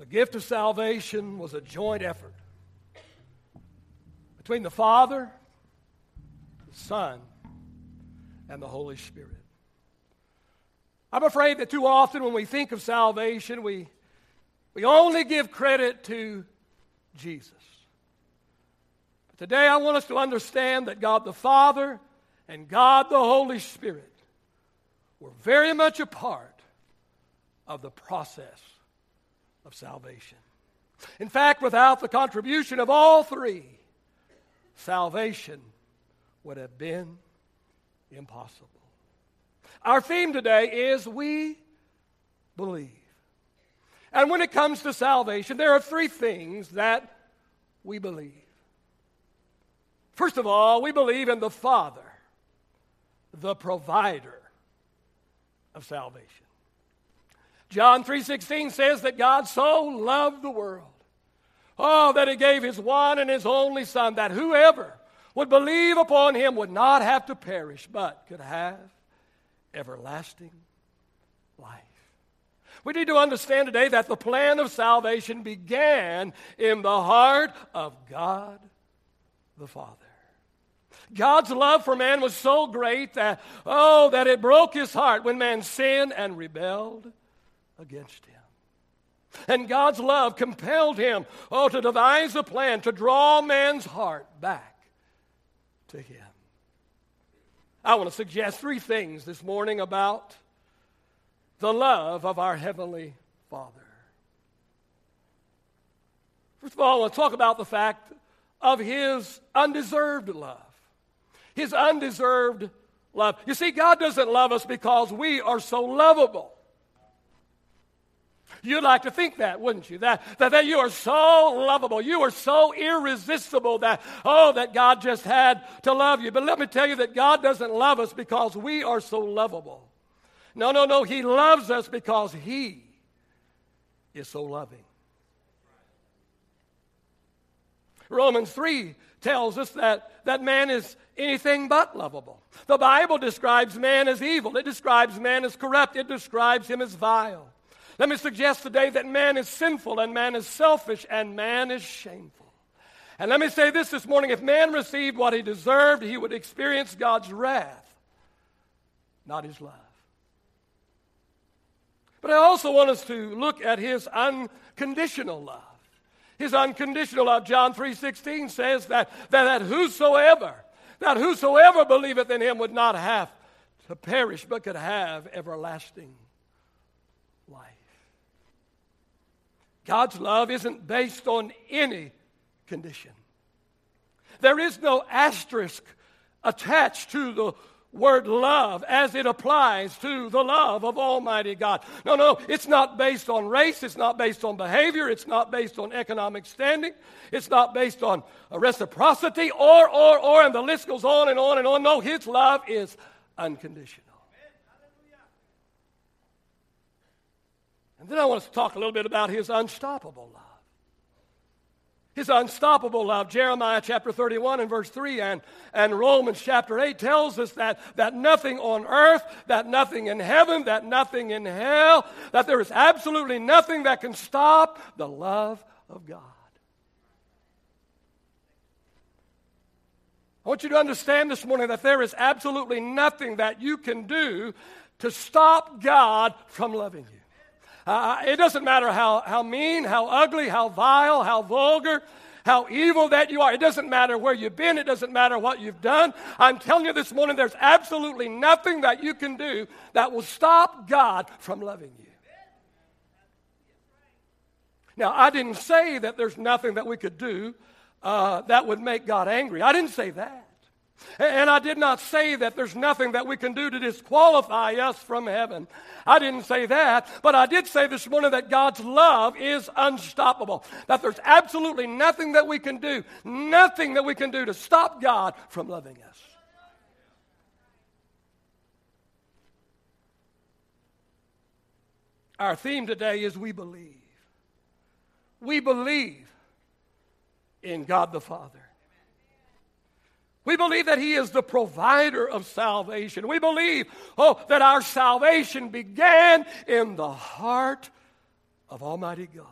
The gift of salvation was a joint effort between the Father, the Son, and the Holy Spirit. I'm afraid that too often when we think of salvation, we, we only give credit to Jesus. But today I want us to understand that God the Father and God the Holy Spirit were very much a part of the process of salvation. In fact, without the contribution of all three, salvation would have been impossible. Our theme today is we believe. And when it comes to salvation, there are three things that we believe. First of all, we believe in the Father, the provider of salvation. John 3:16 says that God so loved the world. Oh, that he gave his one and his only son that whoever would believe upon him would not have to perish but could have everlasting life. We need to understand today that the plan of salvation began in the heart of God the Father. God's love for man was so great that, oh, that it broke his heart when man sinned and rebelled against him. And God's love compelled him, oh, to devise a plan to draw man's heart back to him. I want to suggest three things this morning about the love of our Heavenly Father. First of all, I want to talk about the fact of His undeserved love. His undeserved love. You see, God doesn't love us because we are so lovable. You'd like to think that, wouldn't you? That, that, that you are so lovable. You are so irresistible that, oh, that God just had to love you. But let me tell you that God doesn't love us because we are so lovable. No, no, no. He loves us because He is so loving. Romans 3 tells us that, that man is anything but lovable. The Bible describes man as evil, it describes man as corrupt, it describes him as vile. Let me suggest today that man is sinful and man is selfish and man is shameful. And let me say this this morning if man received what he deserved, he would experience God's wrath, not his love. But I also want us to look at his unconditional love. His unconditional love, John 3:16 says that, that, that whosoever, that whosoever believeth in him would not have to perish, but could have everlasting life. God's love isn't based on any condition. There is no asterisk attached to the word love as it applies to the love of Almighty God. No, no, it's not based on race, it's not based on behavior, it's not based on economic standing, it's not based on reciprocity, or, or, or, and the list goes on and on and on. No, His love is unconditional. And then I want us to talk a little bit about his unstoppable love. His unstoppable love. Jeremiah chapter 31 and verse 3 and, and Romans chapter 8 tells us that, that nothing on earth, that nothing in heaven, that nothing in hell, that there is absolutely nothing that can stop the love of God. I want you to understand this morning that there is absolutely nothing that you can do to stop God from loving you. Uh, it doesn't matter how, how mean, how ugly, how vile, how vulgar, how evil that you are. It doesn't matter where you've been. It doesn't matter what you've done. I'm telling you this morning, there's absolutely nothing that you can do that will stop God from loving you. Now, I didn't say that there's nothing that we could do uh, that would make God angry. I didn't say that. And I did not say that there's nothing that we can do to disqualify us from heaven. I didn't say that, but I did say this morning that God's love is unstoppable. That there's absolutely nothing that we can do, nothing that we can do to stop God from loving us. Our theme today is we believe. We believe in God the Father. We believe that He is the provider of salvation. We believe, oh, that our salvation began in the heart of Almighty God.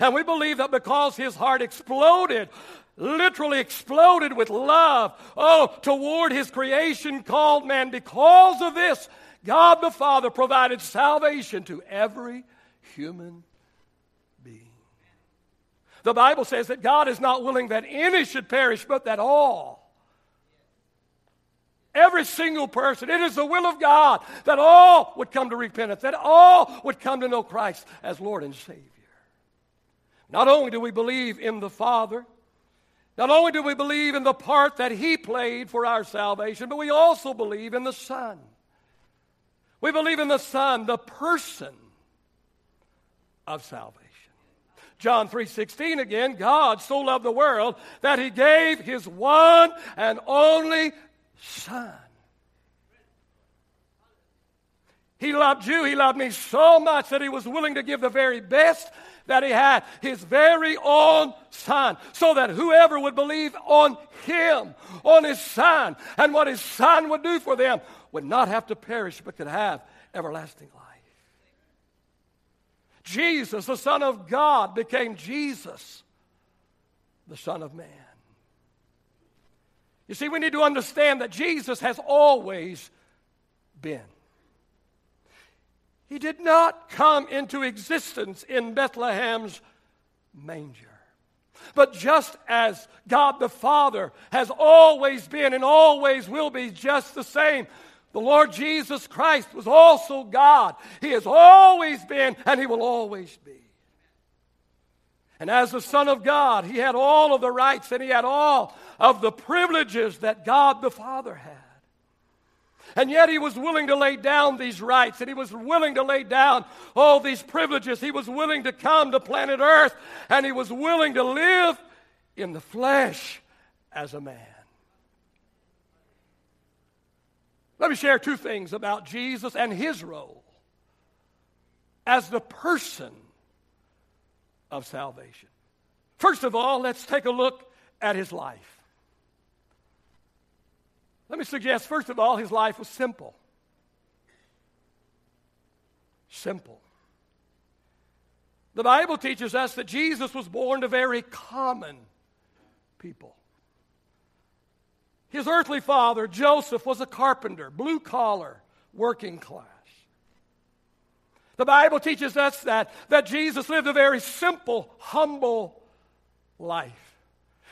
And we believe that because his heart exploded, literally exploded with love, oh, toward his creation called man, because of this, God the Father provided salvation to every human. The Bible says that God is not willing that any should perish, but that all Every single person. It is the will of God that all would come to repentance, that all would come to know Christ as Lord and Savior. Not only do we believe in the Father, not only do we believe in the part that He played for our salvation, but we also believe in the Son. We believe in the Son, the person of salvation. John 3:16 again, God so loved the world that he gave his one and only son. He loved you. He loved me so much that he was willing to give the very best that he had, his very own son, so that whoever would believe on him, on his son, and what his son would do for them, would not have to perish but could have everlasting life. Jesus, the Son of God, became Jesus, the Son of Man. You see, we need to understand that Jesus has always been. He did not come into existence in Bethlehem's manger. But just as God the Father has always been and always will be just the same, the Lord Jesus Christ was also God. He has always been and He will always be. And as the Son of God, He had all of the rights and He had all of the privileges that God the Father had. And yet he was willing to lay down these rights and he was willing to lay down all these privileges. He was willing to come to planet Earth and he was willing to live in the flesh as a man. Let me share two things about Jesus and his role as the person of salvation. First of all, let's take a look at his life. Let me suggest, first of all, his life was simple. Simple. The Bible teaches us that Jesus was born to very common people. His earthly father, Joseph, was a carpenter, blue collar, working class. The Bible teaches us that, that Jesus lived a very simple, humble life.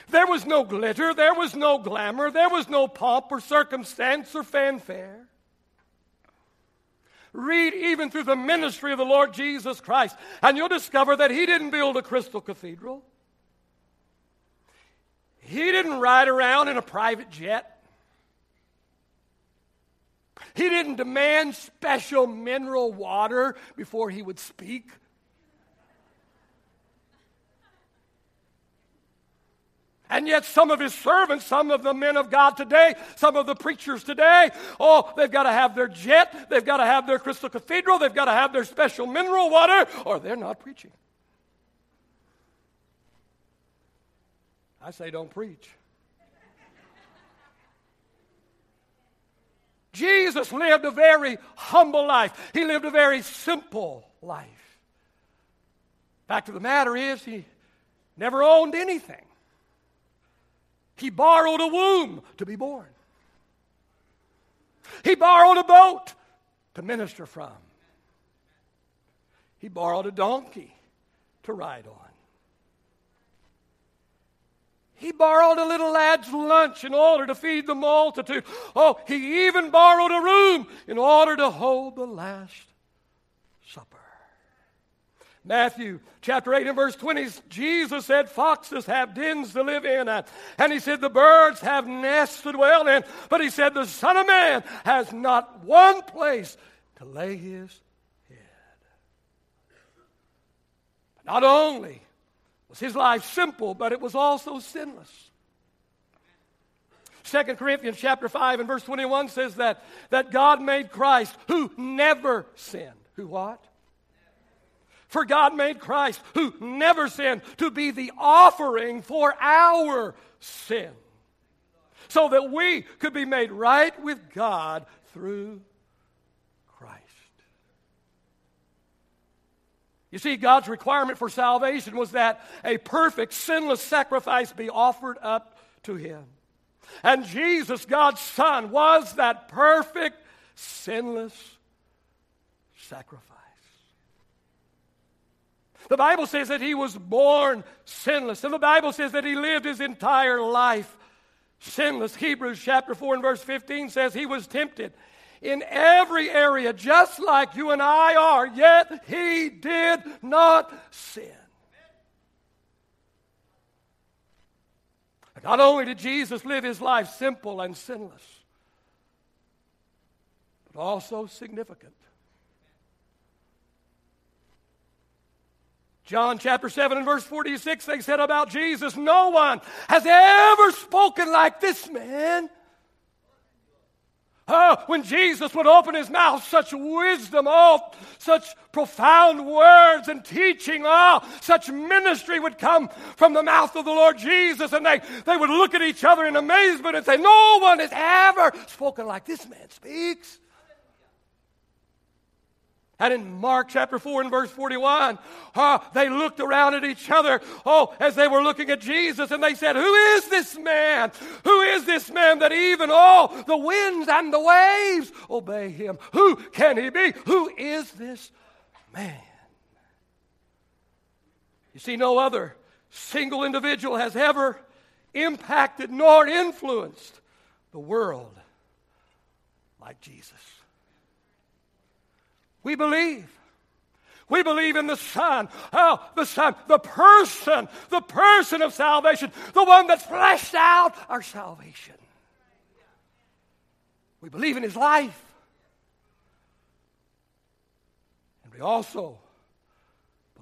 There was no glitter, there was no glamour, there was no pomp or circumstance or fanfare. Read even through the ministry of the Lord Jesus Christ, and you'll discover that He didn't build a crystal cathedral. He didn't ride around in a private jet. He didn't demand special mineral water before he would speak. And yet, some of his servants, some of the men of God today, some of the preachers today, oh, they've got to have their jet, they've got to have their crystal cathedral, they've got to have their special mineral water, or they're not preaching. I say, don't preach. Jesus lived a very humble life, he lived a very simple life. Fact of the matter is, he never owned anything. He borrowed a womb to be born. He borrowed a boat to minister from. He borrowed a donkey to ride on. He borrowed a little lad's lunch in order to feed the multitude. Oh, he even borrowed a room in order to hold the Last Supper. Matthew chapter 8 and verse 20, Jesus said, Foxes have dens to live in. And he said, The birds have nests to dwell in. But he said, The Son of Man has not one place to lay his head. Not only was his life simple, but it was also sinless. 2 Corinthians chapter 5 and verse 21 says that, that God made Christ who never sinned. Who what? For God made Christ, who never sinned, to be the offering for our sin, so that we could be made right with God through Christ. You see, God's requirement for salvation was that a perfect, sinless sacrifice be offered up to Him. And Jesus, God's Son, was that perfect, sinless sacrifice. The Bible says that He was born sinless, and the Bible says that He lived His entire life sinless. Hebrews chapter 4 and verse 15 says He was tempted in every area, just like you and I are, yet he did not sin. Not only did Jesus live his life simple and sinless, but also significant. John chapter 7 and verse 46, they said about Jesus, No one has ever spoken like this man. Oh, when Jesus would open his mouth, such wisdom, oh, such profound words and teaching, oh, such ministry would come from the mouth of the Lord Jesus, and they, they would look at each other in amazement and say, No one has ever spoken like this man speaks. And in Mark chapter 4 and verse 41, uh, they looked around at each other, oh, as they were looking at Jesus, and they said, Who is this man? Who is this man that even, oh, the winds and the waves obey him? Who can he be? Who is this man? You see, no other single individual has ever impacted nor influenced the world like Jesus. We believe. We believe in the Son. Oh, the Son, the person, the person of salvation, the one that fleshed out our salvation. We believe in his life. And we also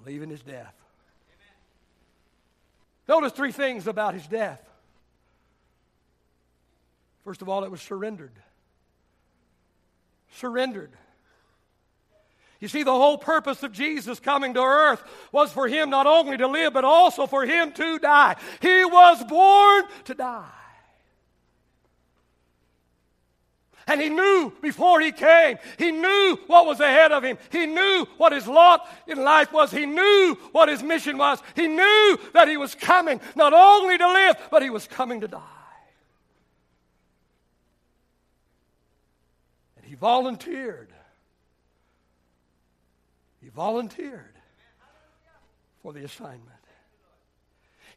believe in his death. Notice three things about his death. First of all, it was surrendered. Surrendered. You see, the whole purpose of Jesus coming to earth was for him not only to live, but also for him to die. He was born to die. And he knew before he came, he knew what was ahead of him. He knew what his lot in life was. He knew what his mission was. He knew that he was coming not only to live, but he was coming to die. And he volunteered volunteered for the assignment.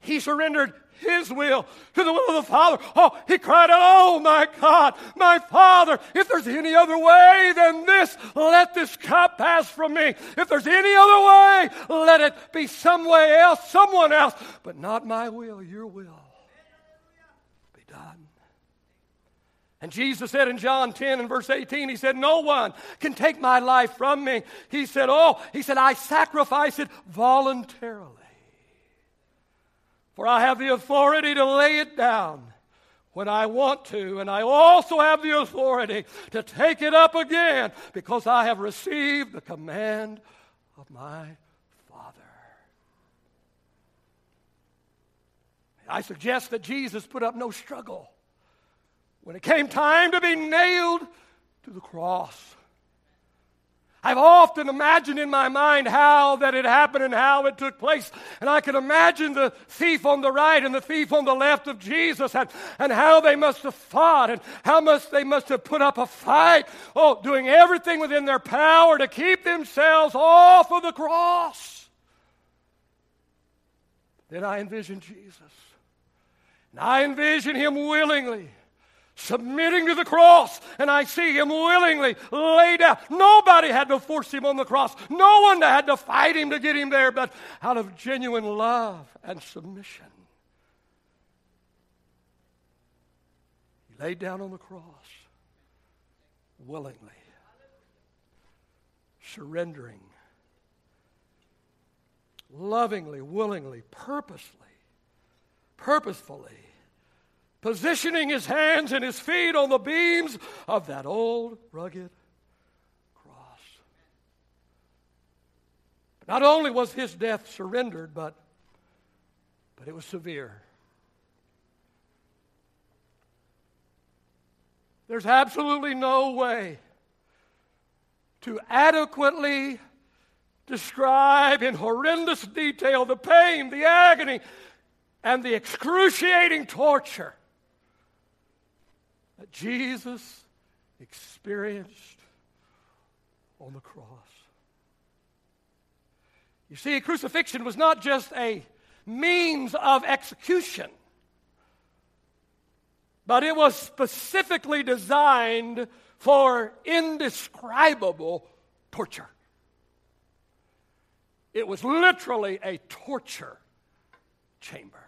He surrendered his will to the will of the Father. Oh, he cried out, Oh my God, my Father, if there's any other way than this, let this cup pass from me. If there's any other way, let it be some way else, someone else, but not my will, your will. And Jesus said in John 10 and verse 18, He said, No one can take my life from me. He said, Oh, He said, I sacrifice it voluntarily. For I have the authority to lay it down when I want to, and I also have the authority to take it up again because I have received the command of my Father. I suggest that Jesus put up no struggle when it came time to be nailed to the cross. I've often imagined in my mind how that it happened and how it took place. And I can imagine the thief on the right and the thief on the left of Jesus and, and how they must have fought and how much they must have put up a fight. Oh, doing everything within their power to keep themselves off of the cross. Then I envision Jesus. And I envision him willingly submitting to the cross, and I see him willingly lay down. Nobody had to force him on the cross, no one had to fight him to get him there, but out of genuine love and submission. He laid down on the cross willingly, surrendering, lovingly, willingly, purposely, purposefully positioning his hands and his feet on the beams of that old rugged cross. But not only was his death surrendered, but, but it was severe. There's absolutely no way to adequately describe in horrendous detail the pain, the agony, and the excruciating torture that Jesus experienced on the cross. You see, crucifixion was not just a means of execution, but it was specifically designed for indescribable torture. It was literally a torture chamber.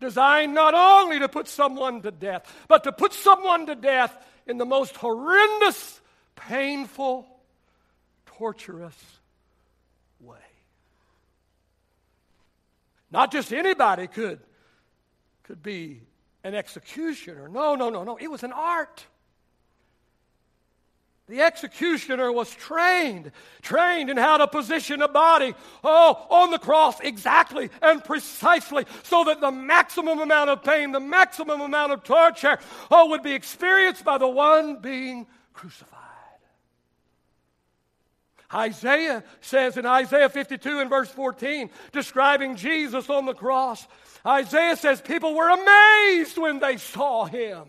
Designed not only to put someone to death, but to put someone to death in the most horrendous, painful, torturous way. Not just anybody could, could be an executioner. No, no, no, no. It was an art. The executioner was trained, trained in how to position a body, oh, on the cross exactly and precisely, so that the maximum amount of pain, the maximum amount of torture, oh, would be experienced by the one being crucified. Isaiah says in Isaiah 52 and verse 14, describing Jesus on the cross, Isaiah says people were amazed when they saw him.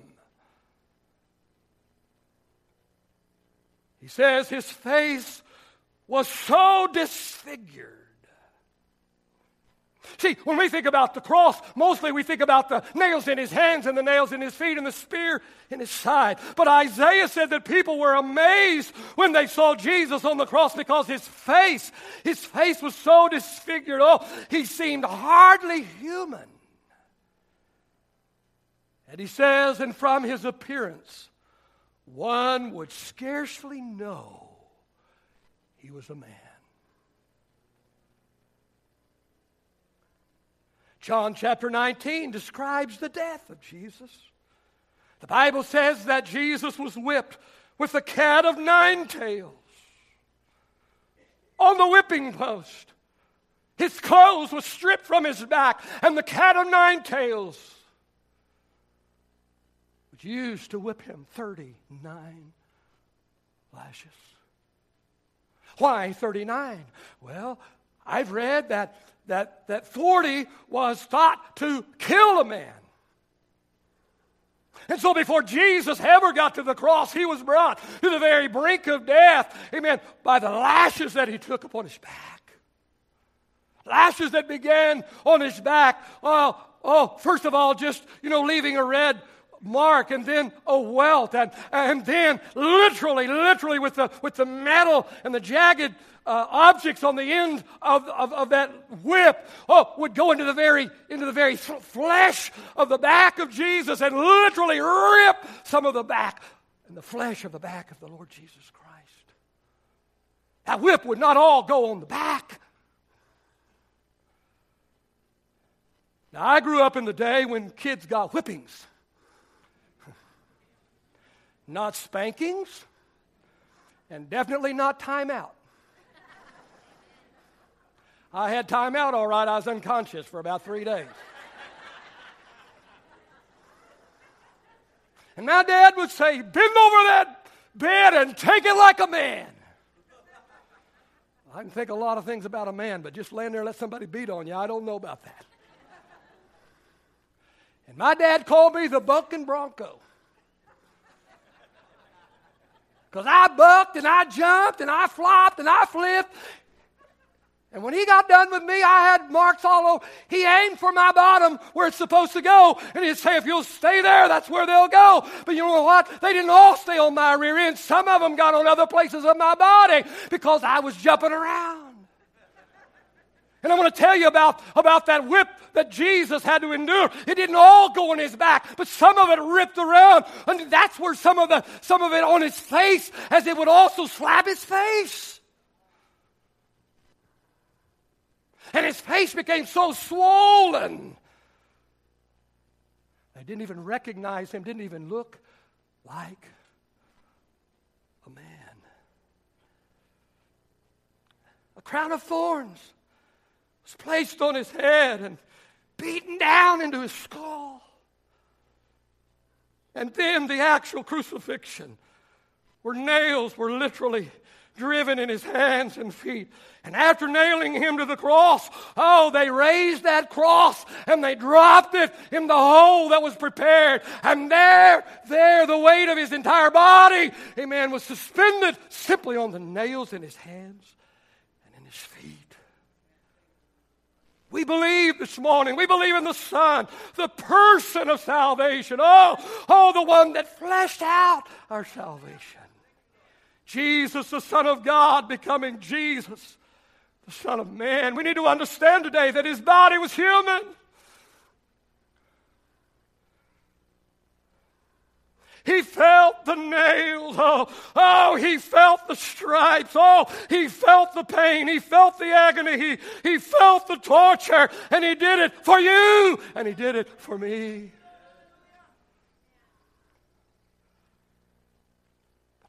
He says his face was so disfigured. See, when we think about the cross, mostly we think about the nails in his hands and the nails in his feet and the spear in his side. But Isaiah said that people were amazed when they saw Jesus on the cross because his face, his face was so disfigured. Oh, he seemed hardly human. And he says, and from his appearance, one would scarcely know he was a man. John chapter 19 describes the death of Jesus. The Bible says that Jesus was whipped with a cat of nine tails on the whipping post. His clothes were stripped from his back, and the cat of nine tails used to whip him 39 lashes. Why 39? Well, I've read that, that, that 40 was thought to kill a man. And so before Jesus ever got to the cross, he was brought to the very brink of death, amen, by the lashes that he took upon his back. Lashes that began on his back. Oh, oh, first of all, just, you know, leaving a red mark and then a welt and, and then literally literally with the with the metal and the jagged uh, objects on the end of, of, of, that whip oh, would go into the very into the very flesh of the back of jesus and literally rip some of the back and the flesh of the back of the lord jesus christ. That whip would not all go on the back. Now i grew up in the day when kids got whippings not spankings, and definitely not timeout. I had timeout all right. I was unconscious for about three days. And my dad would say, Bend over that bed and take it like a man. I can think a lot of things about a man, but just laying there and let somebody beat on you, I don't know about that. And my dad called me the bucking bronco. Because I bucked and I jumped and I flopped and I flipped. And when he got done with me, I had marks all over. He aimed for my bottom where it's supposed to go. And he'd say, if you'll stay there, that's where they'll go. But you know what? They didn't all stay on my rear end. Some of them got on other places of my body because I was jumping around. And I want to tell you about, about that whip that Jesus had to endure. It didn't all go on his back, but some of it ripped around. And that's where some of, the, some of it on his face, as it would also slap his face. And his face became so swollen. They didn't even recognize him, didn't even look like a man. A crown of thorns was placed on his head and beaten down into his skull. And then the actual crucifixion, where nails were literally driven in his hands and feet. And after nailing him to the cross, oh, they raised that cross and they dropped it in the hole that was prepared. And there, there, the weight of his entire body, amen, was suspended simply on the nails in his hands and in his feet. We believe this morning. We believe in the Son, the person of salvation. Oh, oh, the one that fleshed out our salvation. Jesus, the Son of God, becoming Jesus, the Son of Man. We need to understand today that his body was human. He felt the nails. Oh, oh, he felt the stripes. Oh, he felt the pain. He felt the agony. He, he felt the torture. And he did it for you. And he did it for me.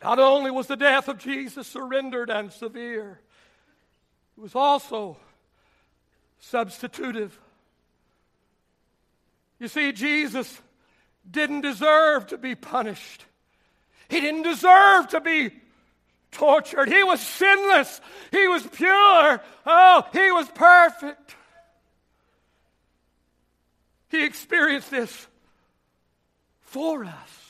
Not only was the death of Jesus surrendered and severe, it was also substitutive. You see, Jesus didn't deserve to be punished. He didn't deserve to be tortured. He was sinless. He was pure. Oh, he was perfect. He experienced this for us.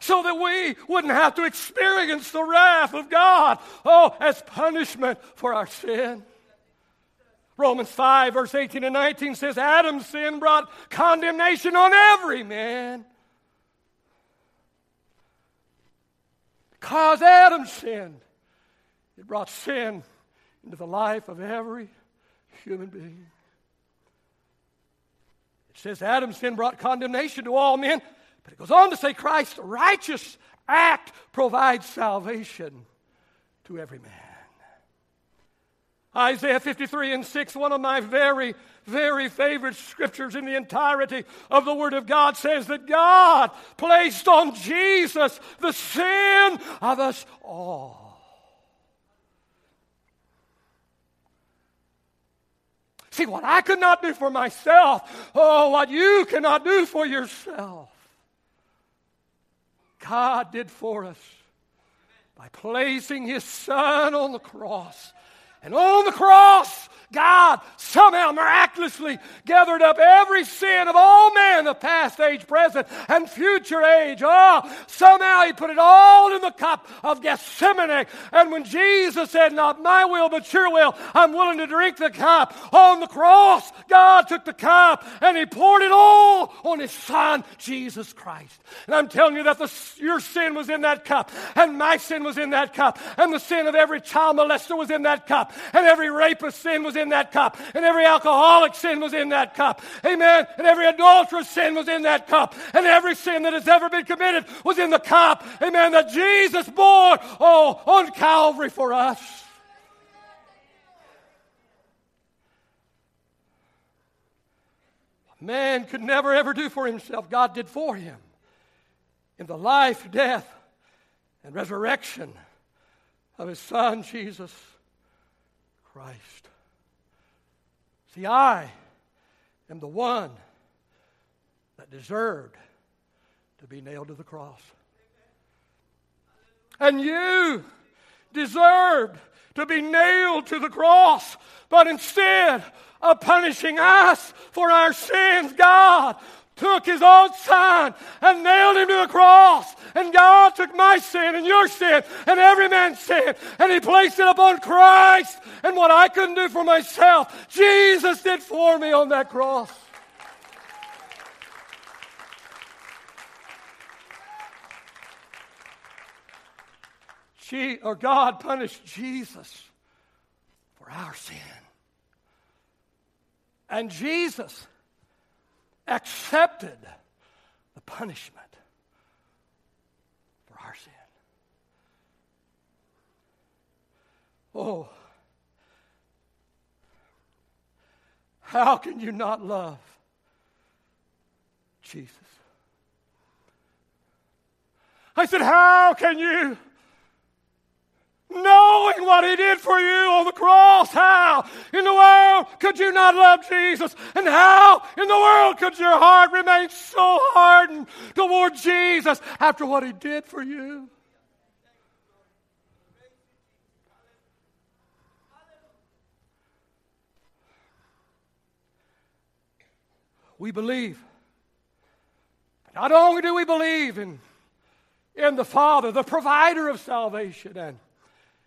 so that we wouldn't have to experience the wrath of God, oh, as punishment for our sin. Romans 5, verse 18 and 19 says, Adam's sin brought condemnation on every man. Because Adam sinned, it brought sin into the life of every human being. It says Adam's sin brought condemnation to all men, but it goes on to say Christ's righteous act provides salvation to every man. Isaiah 53 and 6, one of my very, very favorite scriptures in the entirety of the Word of God, says that God placed on Jesus the sin of us all. See, what I could not do for myself, oh, what you cannot do for yourself, God did for us by placing His Son on the cross and on the cross, God somehow miraculously gathered up every sin of all men of past, age, present, and future age. Oh, somehow He put it all in the cup of Gethsemane. And when Jesus said, Not my will, but your will, I'm willing to drink the cup. On the cross, God took the cup and He poured it all on His Son, Jesus Christ. And I'm telling you that the, your sin was in that cup, and my sin was in that cup, and the sin of every child molester was in that cup, and every rapist sin was in that cup, and every alcoholic sin was in that cup. Amen. And every adulterous sin was in that cup, and every sin that has ever been committed was in the cup. Amen. That Jesus bore, oh, on Calvary for us. Man could never ever do for himself, God did for him in the life, death, and resurrection of his Son, Jesus Christ. See, I am the one that deserved to be nailed to the cross. And you deserved to be nailed to the cross, but instead of punishing us for our sins, God took his own son and nailed him to a cross. And God took my sin and your sin and every man's sin and he placed it upon Christ. And what I couldn't do for myself, Jesus did for me on that cross. She, or God punished Jesus for our sin. And Jesus accepted the punishment for our sin. Oh, how can you not love Jesus? I said, How can you knowing what he did for you on the cross. How in the world could you not love Jesus? And how in the world could your heart remain so hardened toward Jesus after what he did for you? We believe. Not only do we believe in, in the Father, the provider of salvation, and,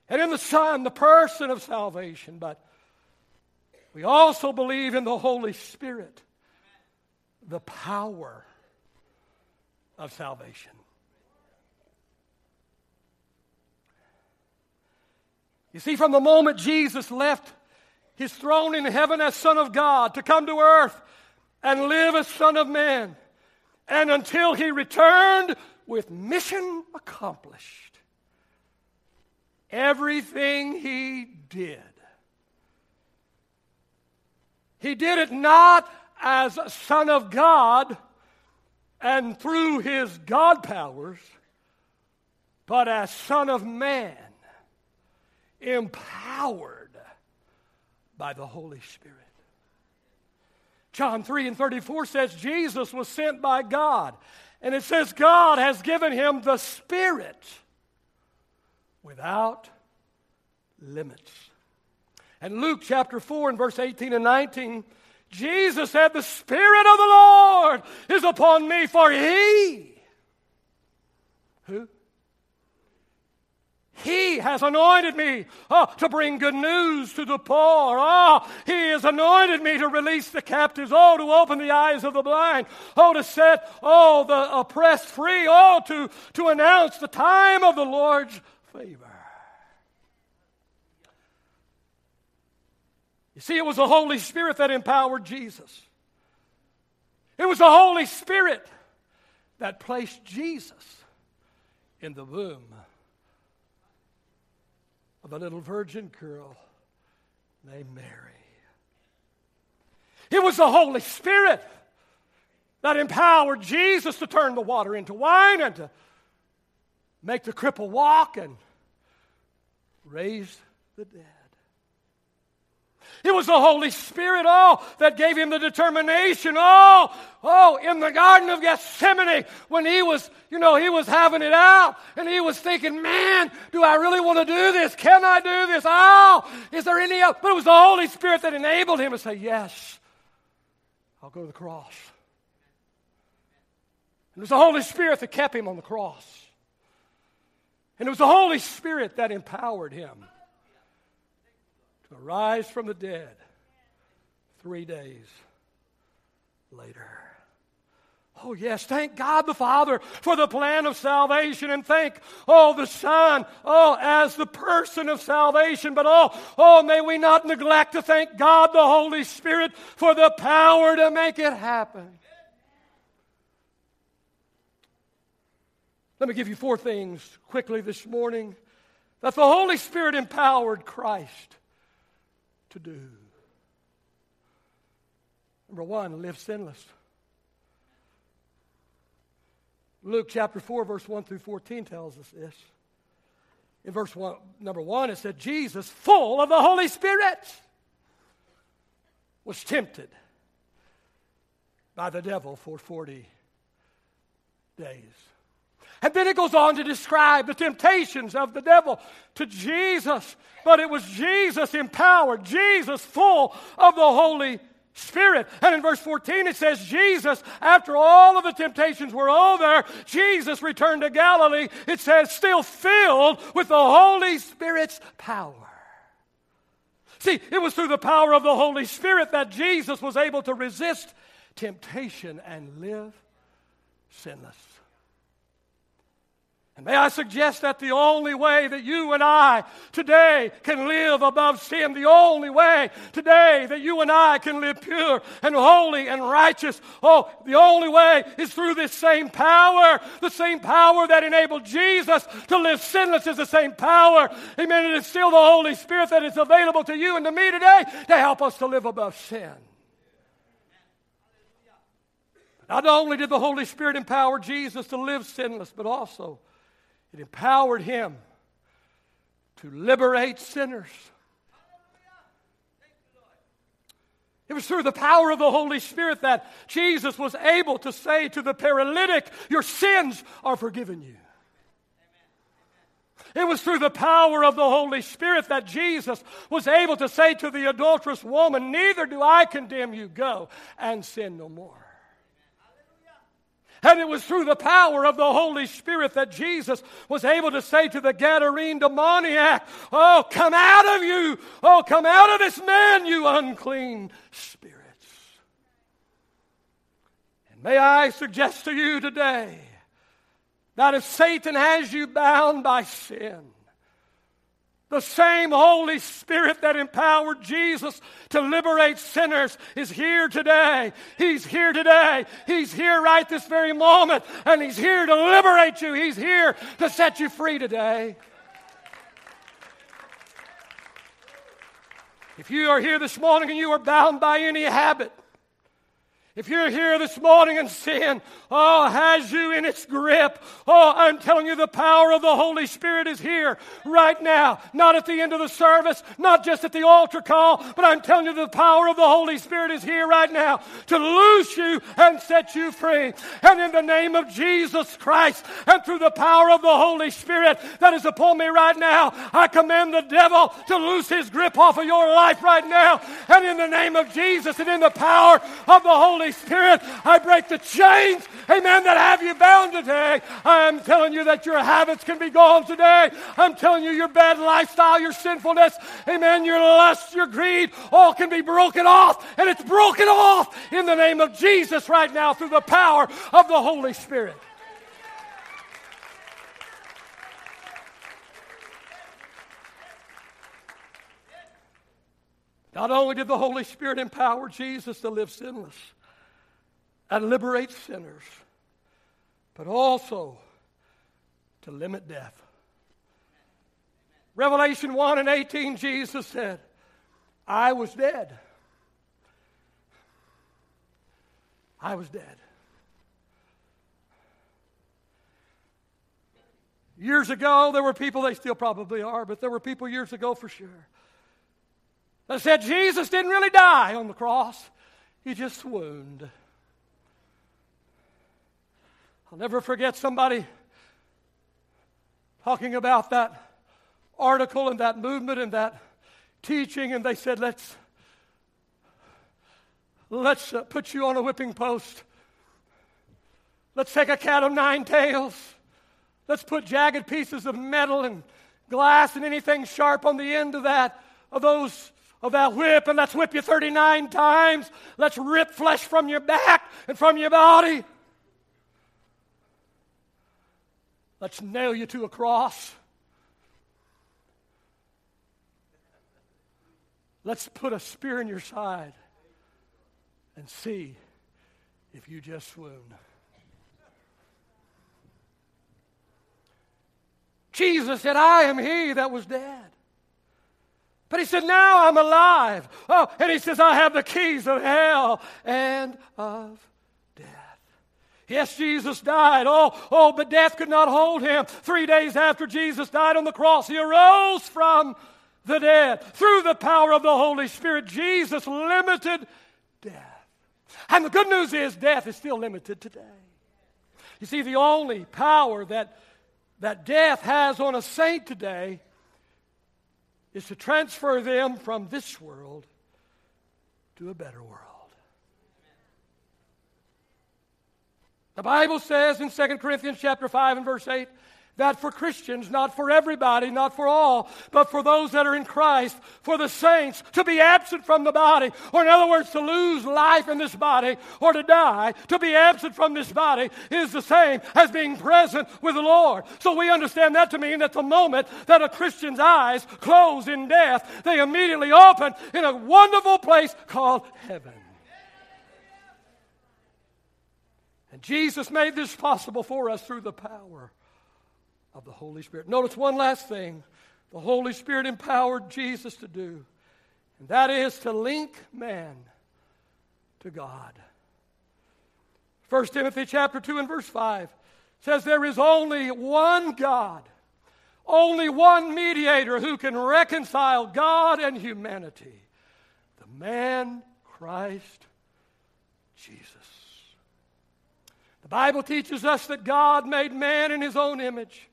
and in the Son, the person of salvation, but we also believe in the Holy Spirit, the power of salvation. You see, from the moment Jesus left his throne in heaven as Son of God to come to earth and live as Son of Man, and until he returned with mission accomplished, everything he did, he did it not as Son of God and through his God powers, but as Son of Man, empowered by the Holy Spirit. John 3 and 34 says Jesus was sent by God. And it says God has given him the Spirit without limits. And Luke chapter 4 and verse 18 and 19 Jesus said, The Spirit of the Lord is upon me, for He, who? He has anointed me oh, to bring good news to the poor. Oh, He has anointed me to release the captives. Oh, to open the eyes of the blind. Oh, to set oh the oppressed free. Oh, to, to announce the time of the Lord's favor. You see, it was the Holy Spirit that empowered Jesus. It was the Holy Spirit that placed Jesus in the womb of a little virgin girl named Mary. It was the Holy Spirit that empowered Jesus to turn the water into wine and to make the cripple walk and raise the dead. It was the Holy Spirit, oh, that gave him the determination. Oh, oh, in the Garden of Gethsemane, when he was, you know, he was having it out and he was thinking, man, do I really want to do this? Can I do this? Oh, is there any other? But it was the Holy Spirit that enabled him to say, yes, I'll go to the cross. It was the Holy Spirit that kept him on the cross. And it was the Holy Spirit that empowered him to rise from the dead three days later. Oh, yes, thank God the Father for the plan of salvation, and thank, oh, the Son, oh, as the person of salvation. But oh, oh, may we not neglect to thank God the Holy Spirit for the power to make it happen. Let me give you four things quickly this morning that the Holy Spirit empowered Christ to do. Number one, live sinless. Luke chapter 4, verse 1 through 14 tells us this. In verse one, number 1, it said, Jesus, full of the Holy Spirit, was tempted by the devil for 40 days. And then it goes on to describe the temptations of the devil to Jesus. But it was Jesus empowered, Jesus full of the Holy Spirit. And in verse 14 it says, Jesus, after all of the temptations were over, Jesus returned to Galilee. It says, still filled with the Holy Spirit's power. See, it was through the power of the Holy Spirit that Jesus was able to resist temptation and live sinless. And may I suggest that the only way that you and I today can live above sin, the only way today that you and I can live pure and holy and righteous, oh, the only way is through this same power. The same power that enabled Jesus to live sinless is the same power. Amen. It is still the Holy Spirit that is available to you and to me today to help us to live above sin. Not only did the Holy Spirit empower Jesus to live sinless, but also it empowered him to liberate sinners. It was through the power of the Holy Spirit that Jesus was able to say to the paralytic, Your sins are forgiven you. It was through the power of the Holy Spirit that Jesus was able to say to the adulterous woman, Neither do I condemn you, go and sin no more. And it was through the power of the Holy Spirit that Jesus was able to say to the Gadarene demoniac, Oh, come out of you! Oh, come out of this man, you unclean spirits. And may I suggest to you today that if Satan has you bound by sin, the same Holy Spirit that empowered Jesus to liberate sinners is here today. He's here today. He's here right this very moment, and He's here to liberate you. He's here to set you free today. If you are here this morning and you are bound by any habit, if you're here this morning and sin, oh, has you in its grip. Oh, I'm telling you, the power of the Holy Spirit is here right now. Not at the end of the service, not just at the altar call, but I'm telling you, the power of the Holy Spirit is here right now to loose you and set you free. And in the name of Jesus Christ and through the power of the Holy Spirit that is upon me right now, I command the devil to loose his grip off of your life right now. And in the name of Jesus and in the power of the Holy Holy Spirit, I break the chains, amen, that have you bound today. I'm telling you that your habits can be gone today. I'm telling you your bad lifestyle, your sinfulness, amen, your lust, your greed, all can be broken off. And it's broken off in the name of Jesus right now through the power of the Holy Spirit. Not only did the Holy Spirit empower Jesus to live sinless, and liberate sinners, but also to limit death. Revelation 1 and 18, Jesus said, I was dead. I was dead. Years ago, there were people, they still probably are, but there were people years ago for sure, that said Jesus didn't really die on the cross, he just swooned. I'll never forget somebody talking about that article and that movement and that teaching, and they said, Let's, let's uh, put you on a whipping post. Let's take a cat of nine tails. Let's put jagged pieces of metal and glass and anything sharp on the end of that, of those of that whip, and let's whip you 39 times. Let's rip flesh from your back and from your body. Let's nail you to a cross. Let's put a spear in your side and see if you just swoon. Jesus said, I am he that was dead. But he said, Now I'm alive. Oh, and he says, I have the keys of hell and of Yes, Jesus died. Oh, oh, but death could not hold him. Three days after Jesus died on the cross, he arose from the dead. Through the power of the Holy Spirit, Jesus limited death. And the good news is, death is still limited today. You see, the only power that, that death has on a saint today is to transfer them from this world to a better world. The Bible says in 2 Corinthians chapter 5 and verse 8 that for Christians, not for everybody, not for all, but for those that are in Christ, for the saints, to be absent from the body, or in other words, to lose life in this body, or to die, to be absent from this body is the same as being present with the Lord. So we understand that to mean that the moment that a Christian's eyes close in death, they immediately open in a wonderful place called heaven. And Jesus made this possible for us through the power of the Holy Spirit. Notice one last thing the Holy Spirit empowered Jesus to do, and that is to link man to God. 1 Timothy chapter 2 and verse 5 says there is only one God, only one mediator who can reconcile God and humanity, the man Christ Jesus. Bible teaches us that God made man in his own image.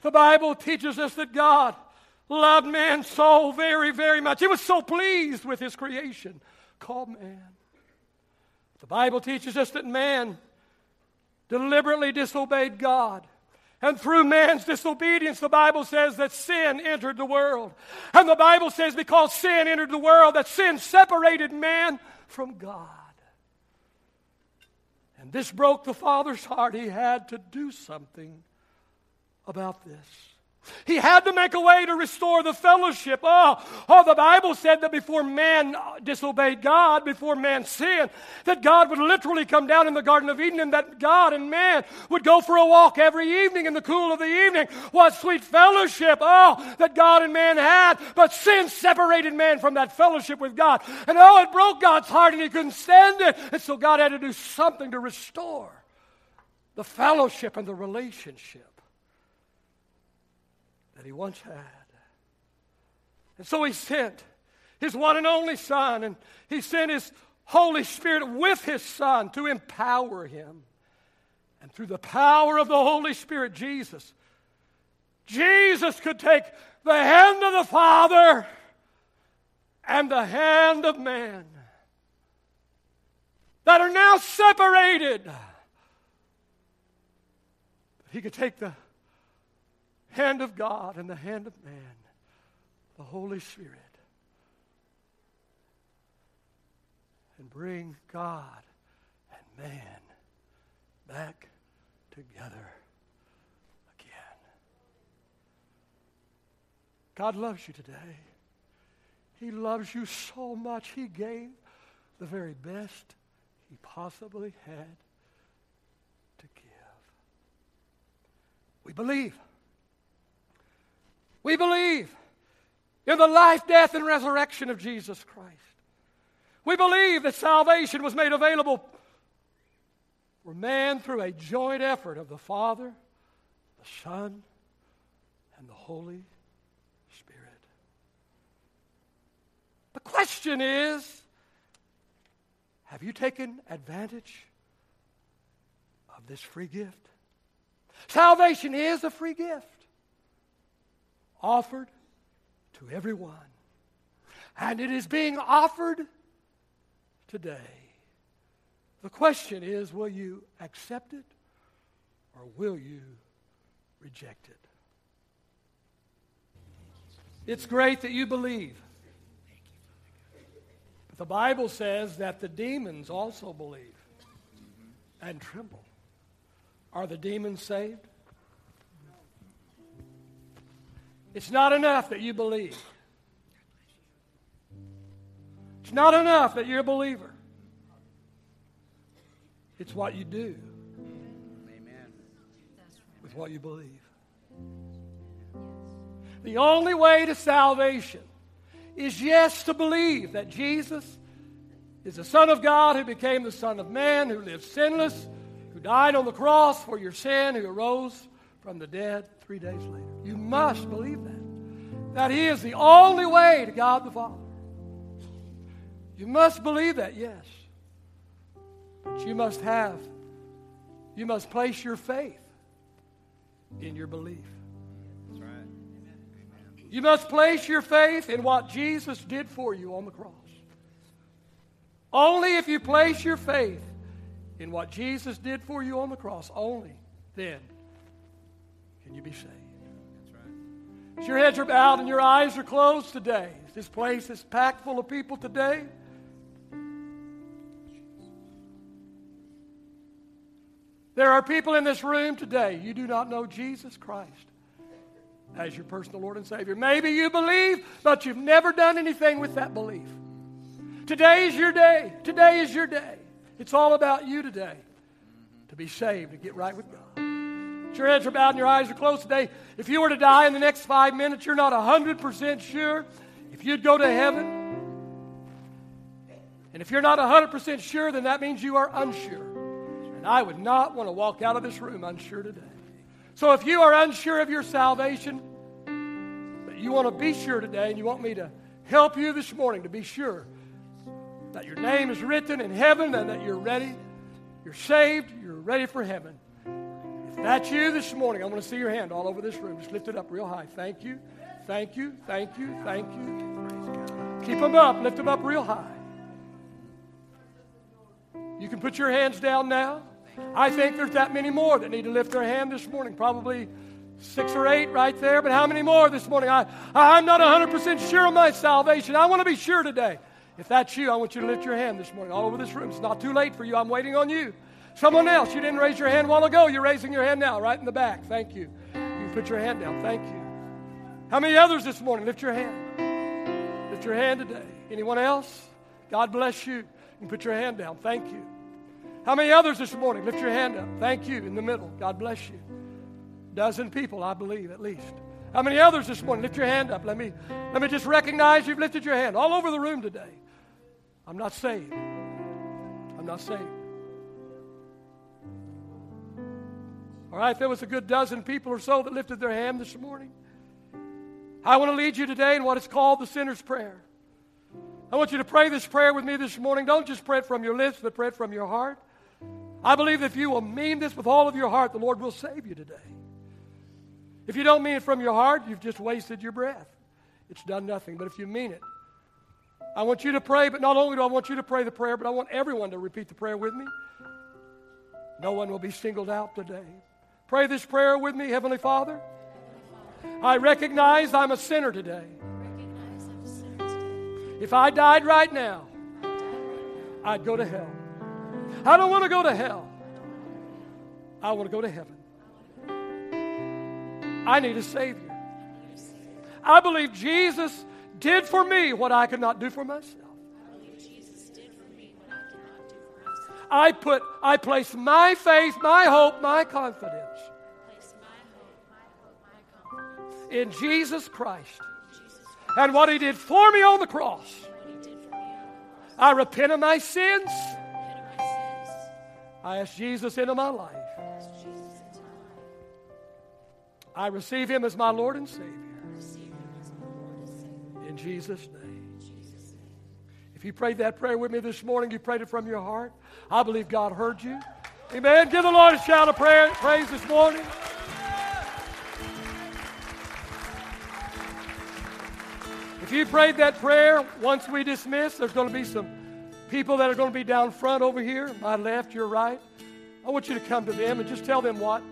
The Bible teaches us that God loved man so very, very much. He was so pleased with his creation called man. The Bible teaches us that man deliberately disobeyed God. And through man's disobedience, the Bible says that sin entered the world. And the Bible says because sin entered the world, that sin separated man from God. And this broke the Father's heart. He had to do something about this. He had to make a way to restore the fellowship. Oh, oh, the Bible said that before man disobeyed God, before man sinned, that God would literally come down in the Garden of Eden and that God and man would go for a walk every evening in the cool of the evening. What sweet fellowship, oh, that God and man had. But sin separated man from that fellowship with God. And oh, it broke God's heart and he couldn't stand it. And so God had to do something to restore the fellowship and the relationship that he once had. And so he sent his one and only Son, and he sent his Holy Spirit with his Son to empower him. And through the power of the Holy Spirit, Jesus, Jesus could take the hand of the Father and the hand of man that are now separated. He could take the hand of God and the hand of man, the Holy Spirit, and bring God and man back together again. God loves you today. He loves you so much, He gave the very best He possibly had to give. We believe. We believe in the life, death, and resurrection of Jesus Christ. We believe that salvation was made available for man through a joint effort of the Father, the Son, and the Holy Spirit. The question is have you taken advantage of this free gift? Salvation is a free gift offered to everyone. And it is being offered today. The question is will you accept it or will you reject it? It's great that you believe. But the Bible says that the demons also believe and tremble. Are the demons saved? It's not enough that you believe. It's not enough that you're a believer. It's what you do Amen. with what you believe. The only way to salvation is yes to believe that Jesus is the Son of God who became the Son of Man, who lived sinless, who died on the cross for your sin, who arose from the dead three days later. You must believe that. That He is the only way to God the Father. You must believe that, yes. But you must have, you must place your faith in your belief. That's right. You must place your faith in what Jesus did for you on the cross. Only if you place your faith in what Jesus did for you on the cross, only then can you be saved. That's right. As your heads are bowed and your eyes are closed today, this place is packed full of people today. There are people in this room today, you do not know Jesus Christ as your personal Lord and Savior. Maybe you believe, but you've never done anything with that belief. Today is your day. Today is your day. It's all about you today to be saved, to get right with God your heads are bowed and your eyes are closed today. If you were to die in the next five minutes, you're not 100% sure if you'd go to heaven. And if you're not 100% sure, then that means you are unsure. And I would not want to walk out of this room unsure today. So if you are unsure of your salvation, but you want to be sure today and you want me to help you this morning to be sure that your name is written in heaven and that you're ready, you're saved, you're ready for heaven If that's you this morning, I want to see your hand all over this room. Just lift it up real high. Thank you. Thank you. Thank you. Thank you. Keep them up. Lift them up real high. You can put your hands down now. I think there's that many more that need to lift their hand this morning. Probably six or eight right there. But how many more this morning? I, I'm not 100% sure of my salvation. I want to be sure today. If that's you, I want you to lift your hand this morning all over this room. It's not too late for you. I'm waiting on you. Someone else, you didn't raise your hand a while ago. You're raising your hand now, right in the back. Thank you. You can put your hand down. Thank you. How many others this morning? Lift your hand. Lift your hand today. Anyone else? God bless you. You can put your hand down. Thank you. How many others this morning? Lift your hand up. Thank you. In the middle. God bless you. Dozen people, I believe, at least. How many others this morning? Lift your hand up. Let me, let me just recognize you've lifted your hand all over the room today. I'm not saved. I'm not saved. All right, there was a good dozen people or so that lifted their hand this morning. I want to lead you today in what is called the sinner's prayer. I want you to pray this prayer with me this morning. Don't just pray it from your lips, but pray it from your heart. I believe that if you will mean this with all of your heart, the Lord will save you today. If you don't mean it from your heart, you've just wasted your breath. It's done nothing. But if you mean it, I want you to pray, but not only do I want you to pray the prayer, but I want everyone to repeat the prayer with me. No one will be singled out today. Pray this prayer with me, Heavenly Father. I recognize I'm a sinner today. If I died right now, I'd go to hell. I don't want to go to hell. I want to go to heaven. I need a Savior. I believe Jesus did for me what I could not do for myself. I put, I place my faith, my hope, my confidence in Jesus Christ and what He did for me on the cross. I repent of my sins. I ask Jesus into my life. I receive Him as my Lord and Savior. In Jesus' name. If you prayed that prayer with me this morning, you prayed it from your heart. I believe God heard you. Amen. Give the Lord a shout of prayer, praise this morning. If you prayed that prayer, once we dismiss, there's going to be some people that are going to be down front over here, my left, your right. I want you to come to them and just tell them what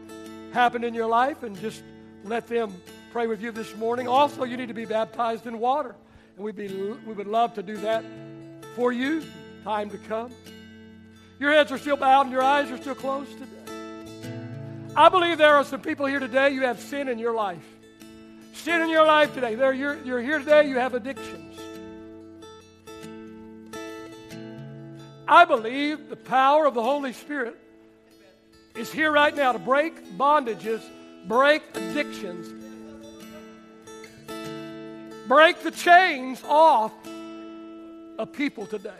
happened in your life and just let them pray with you this morning. Also, you need to be baptized in water. And we'd be, we would love to do that for you. Time to come. Your heads are still bowed and your eyes are still closed today. I believe there are some people here today, you have sin in your life. Sin in your life today. There, you're, you're here today, you have addictions. I believe the power of the Holy Spirit is here right now to break bondages, break addictions, break the chains off of people today.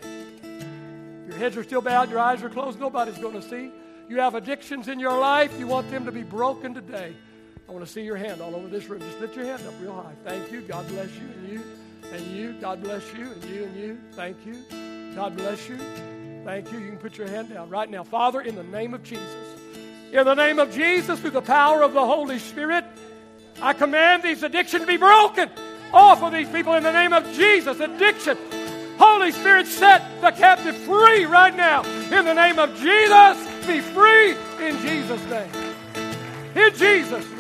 Your heads are still bowed, your eyes are closed, nobody's going to see. You have addictions in your life, you want them to be broken today. I want to see your hand all over this room. Just lift your hand up real high. Thank you. God bless you. And you. And you. God bless you. And you and you. Thank you. God bless you. Thank you. You can put your hand down right now. Father, in the name of Jesus, in the name of Jesus, through the power of the Holy Spirit, I command these addictions to be broken off of these people in the name of Jesus. Addiction. Holy Spirit, set the captive free right now. In the name of Jesus, be free in Jesus' name. In Jesus'.